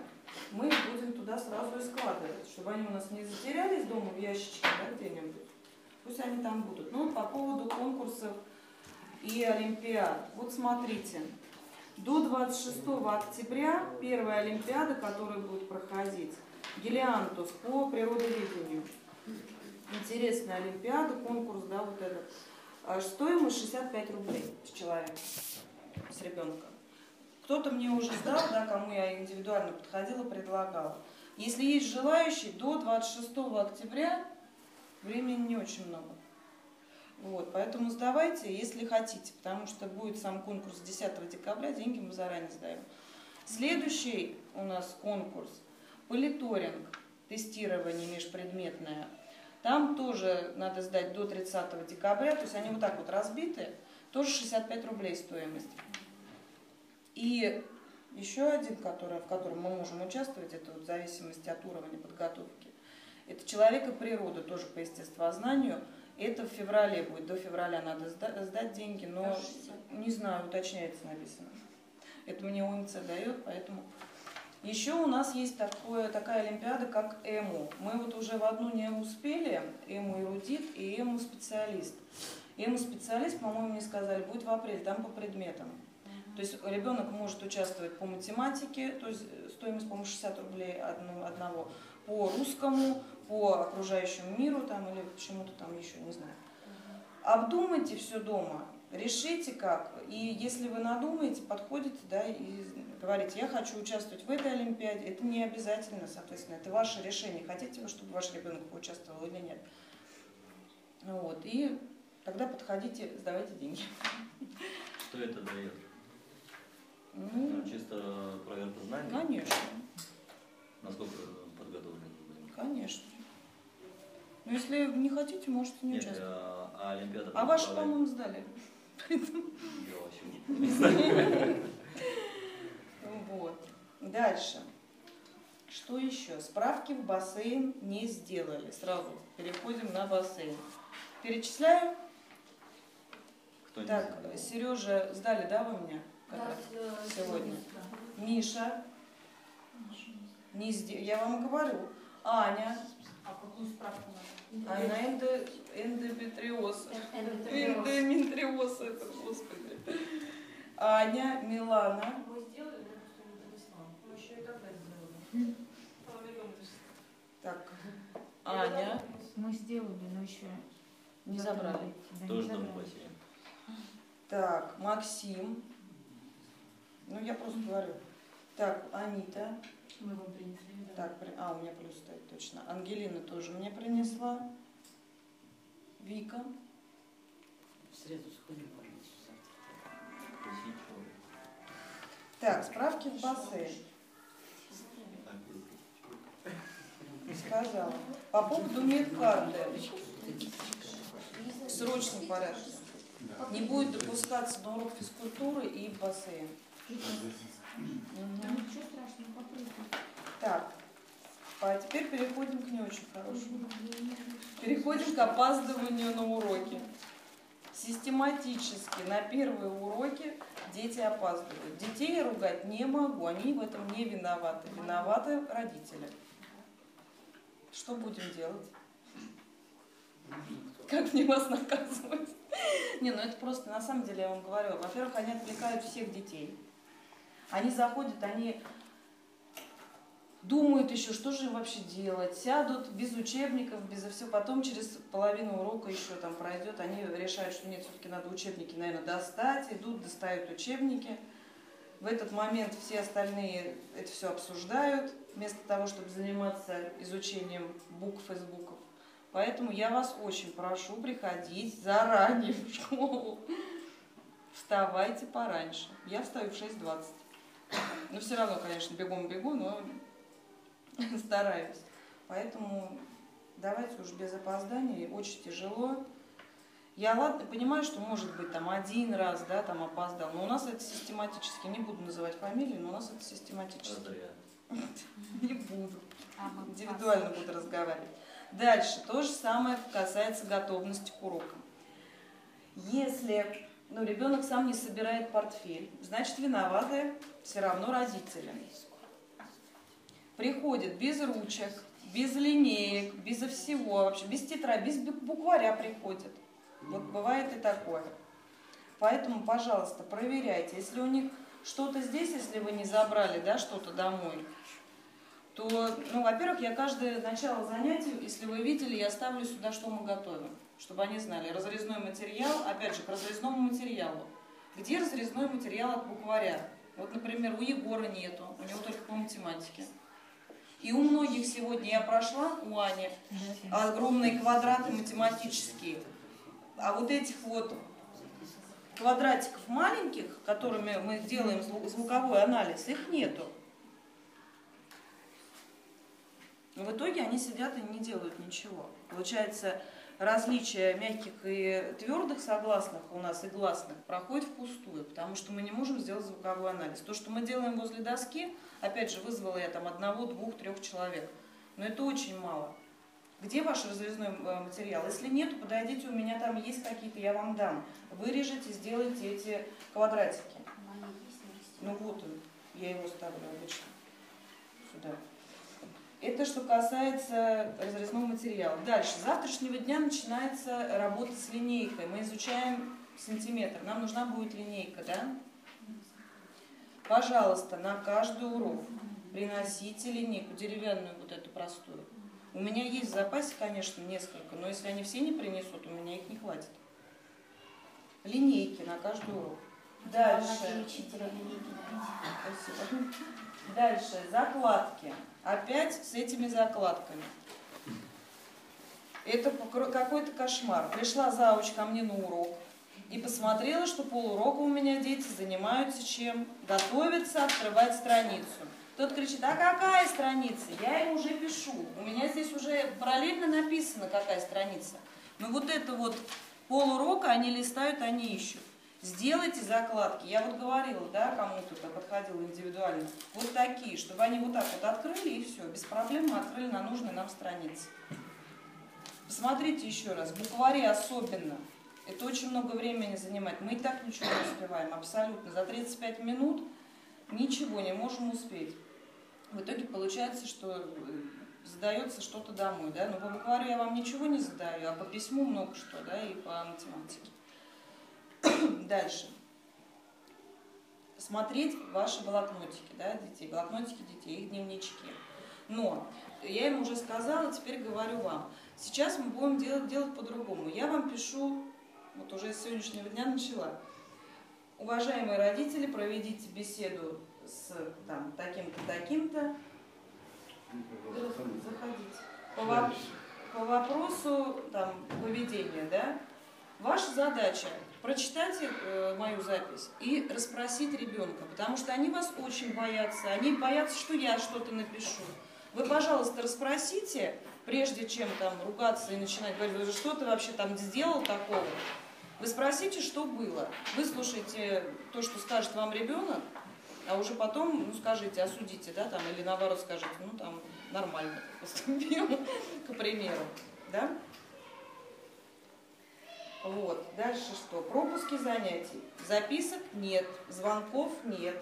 мы их будем туда сразу и складывать, чтобы они у нас не затерялись дома в ящичке, да, где-нибудь. Пусть они там будут. Ну, по поводу конкурсов и Олимпиад. Вот смотрите, до 26 октября первая Олимпиада, которая будет проходить, Гелиантус по природоведению. Интересная Олимпиада, конкурс, да, вот этот. А стоимость 65 рублей с человека с ребенком. Кто-то мне уже сдал, да, кому я индивидуально подходила, предлагала. Если есть желающие, до 26 октября времени не очень много. Вот, поэтому сдавайте, если хотите, потому что будет сам конкурс 10 декабря, деньги мы заранее сдаем. Следующий у нас конкурс – политоринг, тестирование межпредметное. Там тоже надо сдать до 30 декабря, то есть они вот так вот разбиты, тоже 65 рублей стоимость. И еще один, который, в котором мы можем участвовать, это вот в зависимости от уровня подготовки. Это «Человек и природа», тоже по естествознанию. Это в феврале будет, до февраля надо сдать деньги, но не знаю, уточняется написано. Это мне УНЦ дает, поэтому... Еще у нас есть такое, такая олимпиада, как ЭМУ. Мы вот уже в одну не успели, ЭМУ эрудит и ЭМУ специалист. ЭМУ специалист, по-моему, мне сказали, будет в апреле, там по предметам. То есть ребенок может участвовать по математике, то есть стоимость, по-моему, 60 рублей одного, по русскому, по окружающему миру там, или почему-то там еще, не знаю. Обдумайте все дома решите как. И если вы надумаете, подходите, да, и говорите, я хочу участвовать в этой Олимпиаде, это не обязательно, соответственно, это ваше решение, хотите вы, чтобы ваш ребенок поучаствовал или нет. Вот, и тогда подходите, сдавайте деньги. Что это дает? Ну, Ну, чисто проверка знаний? конечно, Насколько подготовлены вы? конечно. Но если не хотите, можете не Нет, участвовать. а, а Олимпиада... А ваши, по-моему, сдали. Я вообще не знаю. Вот. Дальше. Что еще? Справки в бассейн не сделали. Сразу переходим на бассейн. Перечисляю. Кто не Так? Сережа, сдали, да, вы мне? Как раз сегодня. Миша, не сде- я вам говорю. Аня, А какую справку надо? а на эндо... эндометриоз. Эндометриоз. Эндометриоз, это, господи. Аня, Милана, Мы сделали, но никто не принесла. Мы еще и тогда сделали. А, так, Аня, Мы сделали, но еще не забрали. Тоже забрали. бассейне. Так, Максим. Ну, я просто говорю. Так, Анита. Мы вам принесли, да. Так, а, у меня плюс стоит, точно. Ангелина тоже мне принесла. Вика. В среду сходим, пожалуйста, завтра. Так, справки в бассейн. Сказала. По поводу медкарты. В срочном порядке. Не будет допускаться на урок физкультуры и в бассейн. Ничего страшного, попробуй. Так, а теперь переходим к не очень хорошему. Переходим к опаздыванию на уроки. Систематически на первые уроки дети опаздывают. Детей я ругать не могу, они в этом не виноваты. Виноваты родители. Что будем делать? Как мне вас наказывать? Не, ну это просто, на самом деле, я вам говорю, во-первых, они отвлекают всех детей. Они заходят, они думают еще, что же им вообще делать, сядут без учебников, без всего, потом через половину урока еще там пройдет, они решают, что нет, все-таки надо учебники, наверное, достать, идут, достают учебники. В этот момент все остальные это все обсуждают, вместо того, чтобы заниматься изучением букв и звуков. Поэтому я вас очень прошу приходить заранее в школу. Вставайте пораньше. Я встаю в 6.20. Ну, все равно, конечно, бегом бегу, но стараюсь. Поэтому давайте уж без опозданий. Очень тяжело. Я ладно, понимаю, что может быть там один раз, да, там опоздал, но у нас это систематически, не буду называть фамилии, но у нас это систематически. Не буду. А, Индивидуально буду разговаривать. Дальше. То же самое касается готовности к урокам. Если ну, ребенок сам не собирает портфель, значит виноваты все равно родители. Приходит без ручек, без линеек, без всего вообще, без тетради, без букваря приходит. Вот бывает и такое. Поэтому, пожалуйста, проверяйте. Если у них что-то здесь, если вы не забрали, да, что-то домой, то, ну, во-первых, я каждое начало занятий, если вы видели, я ставлю сюда, что мы готовим, чтобы они знали. Разрезной материал, опять же, к разрезному материалу. Где разрезной материал от букваря? Вот, например, у Егора нету, у него только по математике. И у многих сегодня я прошла, у Ани, огромные квадраты математические. А вот этих вот квадратиков маленьких, которыми мы делаем зву- звуковой анализ, их нету. В итоге они сидят и не делают ничего. Получается, различие мягких и твердых согласных у нас и гласных проходит впустую, потому что мы не можем сделать звуковой анализ. То, что мы делаем возле доски, опять же, вызвала я там одного, двух, трех человек. Но это очень мало. Где ваш разрезной э, материал? Если нет, подойдите, у меня там есть какие-то, я вам дам. Вырежете, сделайте эти квадратики. Ну вот он, я его ставлю обычно сюда. Это что касается разрезного материала. Дальше. С завтрашнего дня начинается работа с линейкой. Мы изучаем сантиметр. Нам нужна будет линейка, да? Пожалуйста, на каждый урок приносите линейку, деревянную вот эту простую. У меня есть в запасе, конечно, несколько, но если они все не принесут, у меня их не хватит. линейки на каждый урок. Дальше. Дальше. Закладки. Опять с этими закладками. Это какой-то кошмар. Пришла зауч ко мне на урок и посмотрела, что полурока у меня дети занимаются чем? Готовятся открывать страницу. Тот кричит, а какая страница? Я ему уже пишу. У меня здесь уже параллельно написано, какая страница. Но вот это вот полурока они листают, они ищут. Сделайте закладки. Я вот говорила, да, кому-то подходила индивидуально. Вот такие, чтобы они вот так вот открыли и все. Без проблем открыли на нужной нам странице. Посмотрите еще раз. Буквари особенно. Это очень много времени занимает. Мы и так ничего не успеваем. Абсолютно. За 35 минут ничего не можем успеть. В итоге получается, что э, задается что-то домой, да, но по букварю я вам ничего не задаю, а по письму много что, да, и по математике. Дальше. Смотреть ваши блокнотики, да, детей, блокнотики детей, их дневнички. Но я им уже сказала, теперь говорю вам. Сейчас мы будем делать, делать по-другому. Я вам пишу, вот уже с сегодняшнего дня начала. Уважаемые родители, проведите беседу с там, таким-то, таким-то. Заходите. По, во- по вопросу там, поведения, да, ваша задача прочитать э, мою запись и расспросить ребенка, потому что они вас очень боятся, они боятся, что я что-то напишу. Вы, пожалуйста, расспросите, прежде чем там ругаться и начинать говорить, «Вы что ты вообще там сделал такого? Вы спросите, что было. Выслушайте то, что скажет вам ребенок, а уже потом, ну, скажите, осудите, да, там, или наоборот скажите, ну, там, нормально поступил, к примеру, да? Вот, дальше что? Пропуски занятий. Записок нет, звонков нет.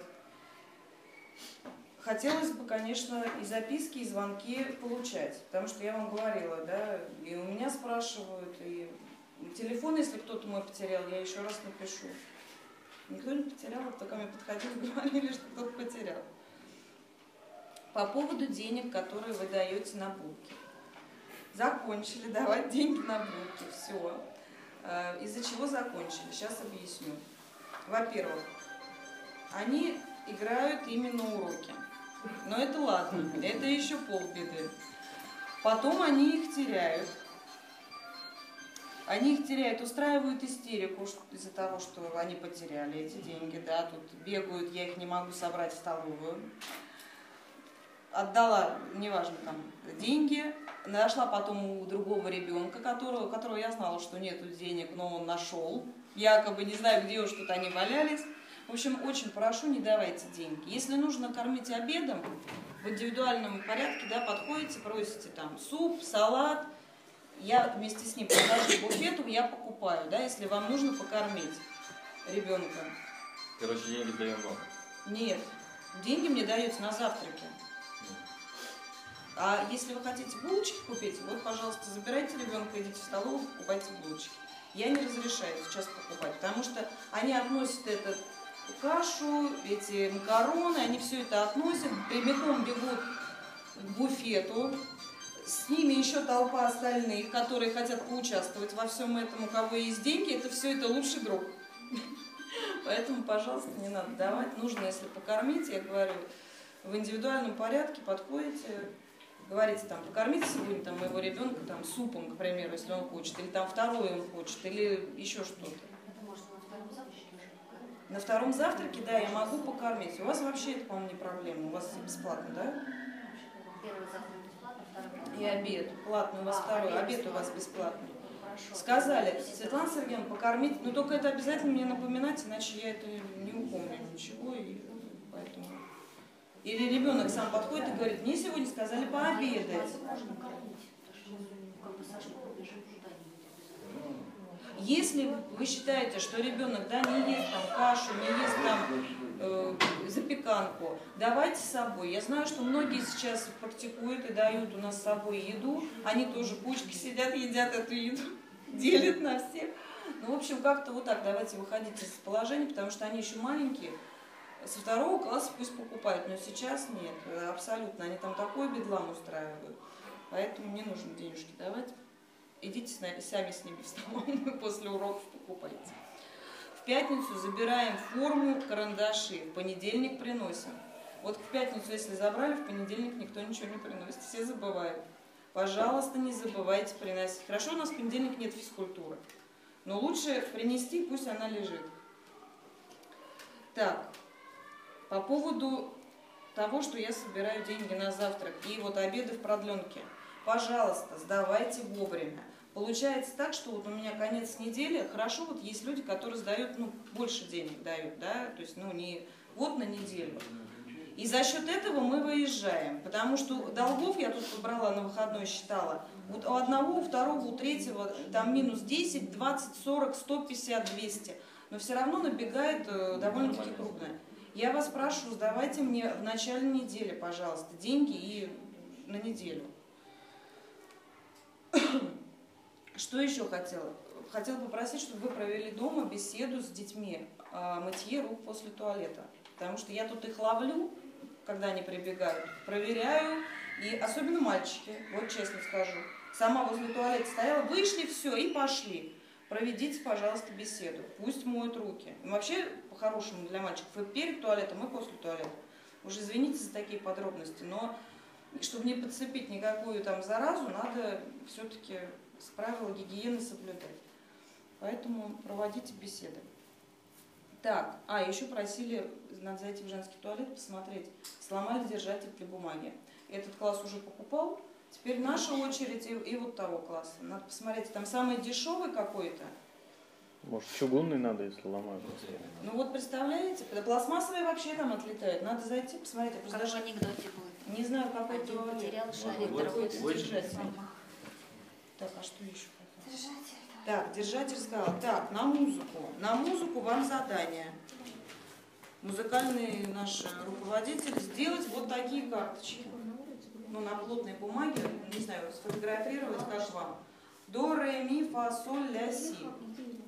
Хотелось бы, конечно, и записки, и звонки получать, потому что я вам говорила, да, и у меня спрашивают, и телефон, если кто-то мой потерял, я еще раз напишу. Никто не потерял, вот только мне подходили, говорили, что кто-то потерял. По поводу денег, которые вы даете на булки. Закончили давать деньги на булки, все. Из-за чего закончили? Сейчас объясню. Во-первых, они играют именно уроки. Но это ладно, это еще полбеды. Потом они их теряют. Они их теряют, устраивают истерику из-за того, что они потеряли эти деньги, да, тут бегают, я их не могу собрать в столовую. Отдала, неважно, там, деньги, нашла потом у другого ребенка, которого, которого я знала, что нету денег, но он нашел. Якобы не знаю, где уж тут они валялись. В общем, очень прошу, не давайте деньги. Если нужно кормить обедом, в индивидуальном порядке, да, подходите, просите там суп, салат, я вместе с ним подхожу к буфету, я покупаю, да, если вам нужно покормить ребенка. Короче, деньги даем вам. Нет, деньги мне даются на завтраки. А если вы хотите булочки купить, вот, пожалуйста, забирайте ребенка, идите в столовую, покупайте булочки. Я не разрешаю сейчас покупать, потому что они относят этот кашу, эти макароны, они все это относят, прямиком бегут к буфету, с ними еще толпа остальных, которые хотят поучаствовать во всем этом, у кого есть деньги, это все это лучший друг. Поэтому, пожалуйста, не надо давать. Нужно, если покормить, я говорю, в индивидуальном порядке подходите, говорите там, покормите сегодня там, моего ребенка там, супом, к примеру, если он хочет, или там второй он хочет, или еще что-то. На втором завтраке да, я могу покормить. У вас вообще это, по-моему, не проблема. У вас бесплатно, да? Первый завтрак бесплатно, второй И обед. Платный у вас А, второй. обед Обед у вас бесплатный. Хорошо. Сказали, Светлана Сергеевна, покормить, но только это обязательно мне напоминать, иначе я это не упомню ничего, и поэтому... Или ребенок сам подходит и говорит, мне сегодня сказали пообедать. Если вы считаете, что ребенок да, не ест там кашу, не ест там э, запеканку, давайте с собой. Я знаю, что многие сейчас практикуют и дают у нас с собой еду. Они тоже кучки сидят, едят эту еду, делят на всех. Ну, в общем, как-то вот так давайте выходить из положения, потому что они еще маленькие. Со второго класса пусть покупают, но сейчас нет, э, абсолютно. Они там такой бедлам устраивают. Поэтому не нужно денежки давать. Идите сами с ними в столовую после уроков покупайте. пятницу забираем форму, карандаши, в понедельник приносим. Вот в пятницу, если забрали, в понедельник никто ничего не приносит, все забывают. Пожалуйста, не забывайте приносить. Хорошо, у нас в понедельник нет физкультуры, но лучше принести, пусть она лежит. Так, по поводу того, что я собираю деньги на завтрак и вот обеды в продленке. Пожалуйста, сдавайте вовремя. Получается так, что вот у меня конец недели, хорошо, вот есть люди, которые сдают, ну, больше денег дают, да, то есть, ну, не вот на неделю. И за счет этого мы выезжаем, потому что долгов я тут побрала на выходной, считала, вот у одного, у второго, у третьего там минус 10, 20, 40, 150, 200, но все равно набегает э, довольно-таки крупно. Я вас прошу, сдавайте мне в начале недели, пожалуйста, деньги и на неделю. Что еще хотела? Хотела попросить, чтобы вы провели дома беседу с детьми о мытье рук после туалета. Потому что я тут их ловлю, когда они прибегают, проверяю, и особенно мальчики, вот честно скажу. Сама возле туалета стояла, вышли, все, и пошли. Проведите, пожалуйста, беседу. Пусть моют руки. Вообще, по-хорошему для мальчиков, и перед туалетом, и после туалета. Уже извините за такие подробности, но чтобы не подцепить никакую там заразу, надо все-таки правила гигиены соблюдать. Поэтому проводите беседы. Так, а еще просили, надо зайти в женский туалет, посмотреть, сломали держатель для бумаги. Этот класс уже покупал, теперь наша очередь и, и вот того класса. Надо посмотреть, там самый дешевый какой-то. Может, чугунный надо, если ломают? Ну вот представляете, пластмассовые вообще там отлетают. Надо зайти, посмотреть. Я просто Как в даже анекдоте будет. не знаю, какой туалет. потерял шарик, Вот, другой вот. Так, а что еще? Держатель. Так, держатель сказал. Так, на музыку. На музыку вам задание. Музыкальный наш руководитель сделать вот такие карточки. Ну, на плотной бумаге, не знаю, сфотографировать, как вам. До, ре, ми, фа, соль, ля, си.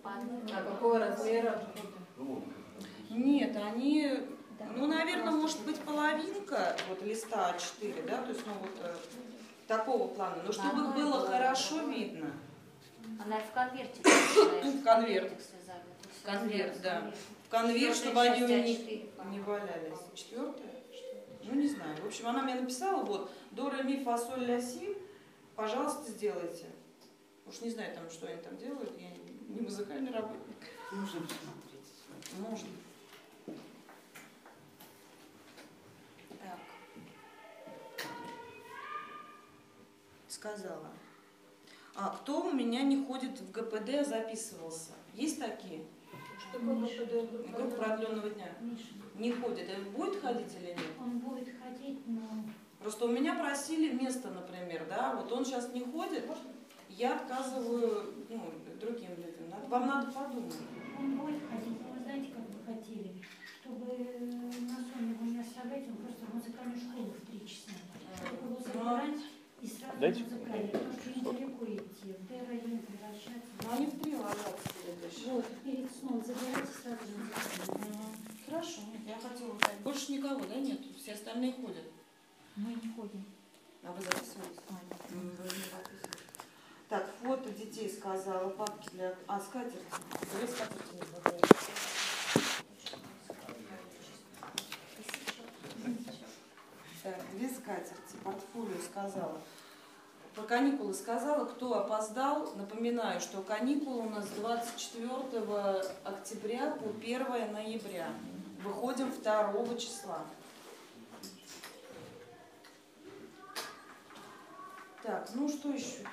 А какого размера? Нет, они, ну, наверное, может быть половинка вот листа А4, да, то есть, ну, вот э, такого плана. Но чтобы их было хорошо видно. Она в конверте. В конверт. То есть Конверт, да. В конверт, чтобы они у них А4. не валялись. Четвертая? Ну, не знаю. В общем, она мне написала, вот, до, ре, ми, фа, соль, ля, си, пожалуйста, сделайте. Уж не знаю, там, что они там делают, я не- музыкальный работник. Можно посмотреть. Можно. Так. Сказала. А кто у меня не ходит в ГПД, а записывался? Есть такие? Что ГПД? Группа продленного дня. Миша, Не ходит. А будет ходить или нет? он будет ходить, но Просто у меня просили место, например, да, вот он сейчас не ходит, я отказываю ну, другим людям. Надо- Вам надо подумать. он будет ходить. Но вы знаете, как бы хотели, чтобы на сон его не оставлять, он просто в музыкальную школу в три часа. Чтобы его забрать и сразу Дайте музыкальную, потому что недалеко идти, в Д-район превращаться. Но они в три ложатся следующие. Вот, перед сном забирайте сразу музыкальную. Хорошо, нет, я хотела узнать. Больше никого, да, нет? Все остальные ходят. Мы не ходим. А вы записываете? М, вы не записываете. Так, фото детей сказала, папки для... А, скатерти. Две скатерти не хватает. Так, две скатерти, портфолио сказала. Про каникулы сказала, кто опоздал. Напоминаю, что каникулы у нас с 24 октября по 1 ноября. Выходим 2 числа. Так, ну что еще?